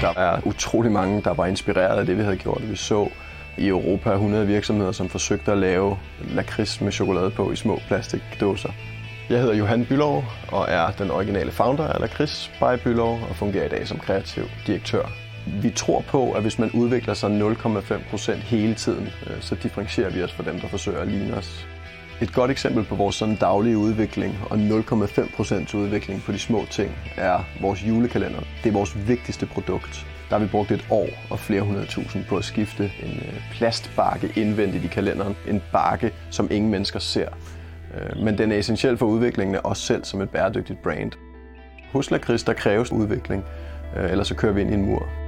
Der er utrolig mange, der var inspireret af det, vi havde gjort. Vi så i Europa 100 virksomheder, som forsøgte at lave lakrids med chokolade på i små plastikdåser. Jeg hedder Johan Bylov og er den originale founder af Lakrids by Bylov og fungerer i dag som kreativ direktør. Vi tror på, at hvis man udvikler sig 0,5% hele tiden, øh, så differentierer vi os fra dem, der forsøger at ligne os. Et godt eksempel på vores sådan daglige udvikling og 0,5% udvikling på de små ting er vores julekalender. Det er vores vigtigste produkt. Der har vi brugt et år og flere hundrede tusind på at skifte en øh, plastbakke indvendigt i kalenderen. En bakke, som ingen mennesker ser. Øh, men den er essentiel for udviklingen af os selv som et bæredygtigt brand. Hos Lakrids, der kræves udvikling, øh, ellers så kører vi ind i en mur.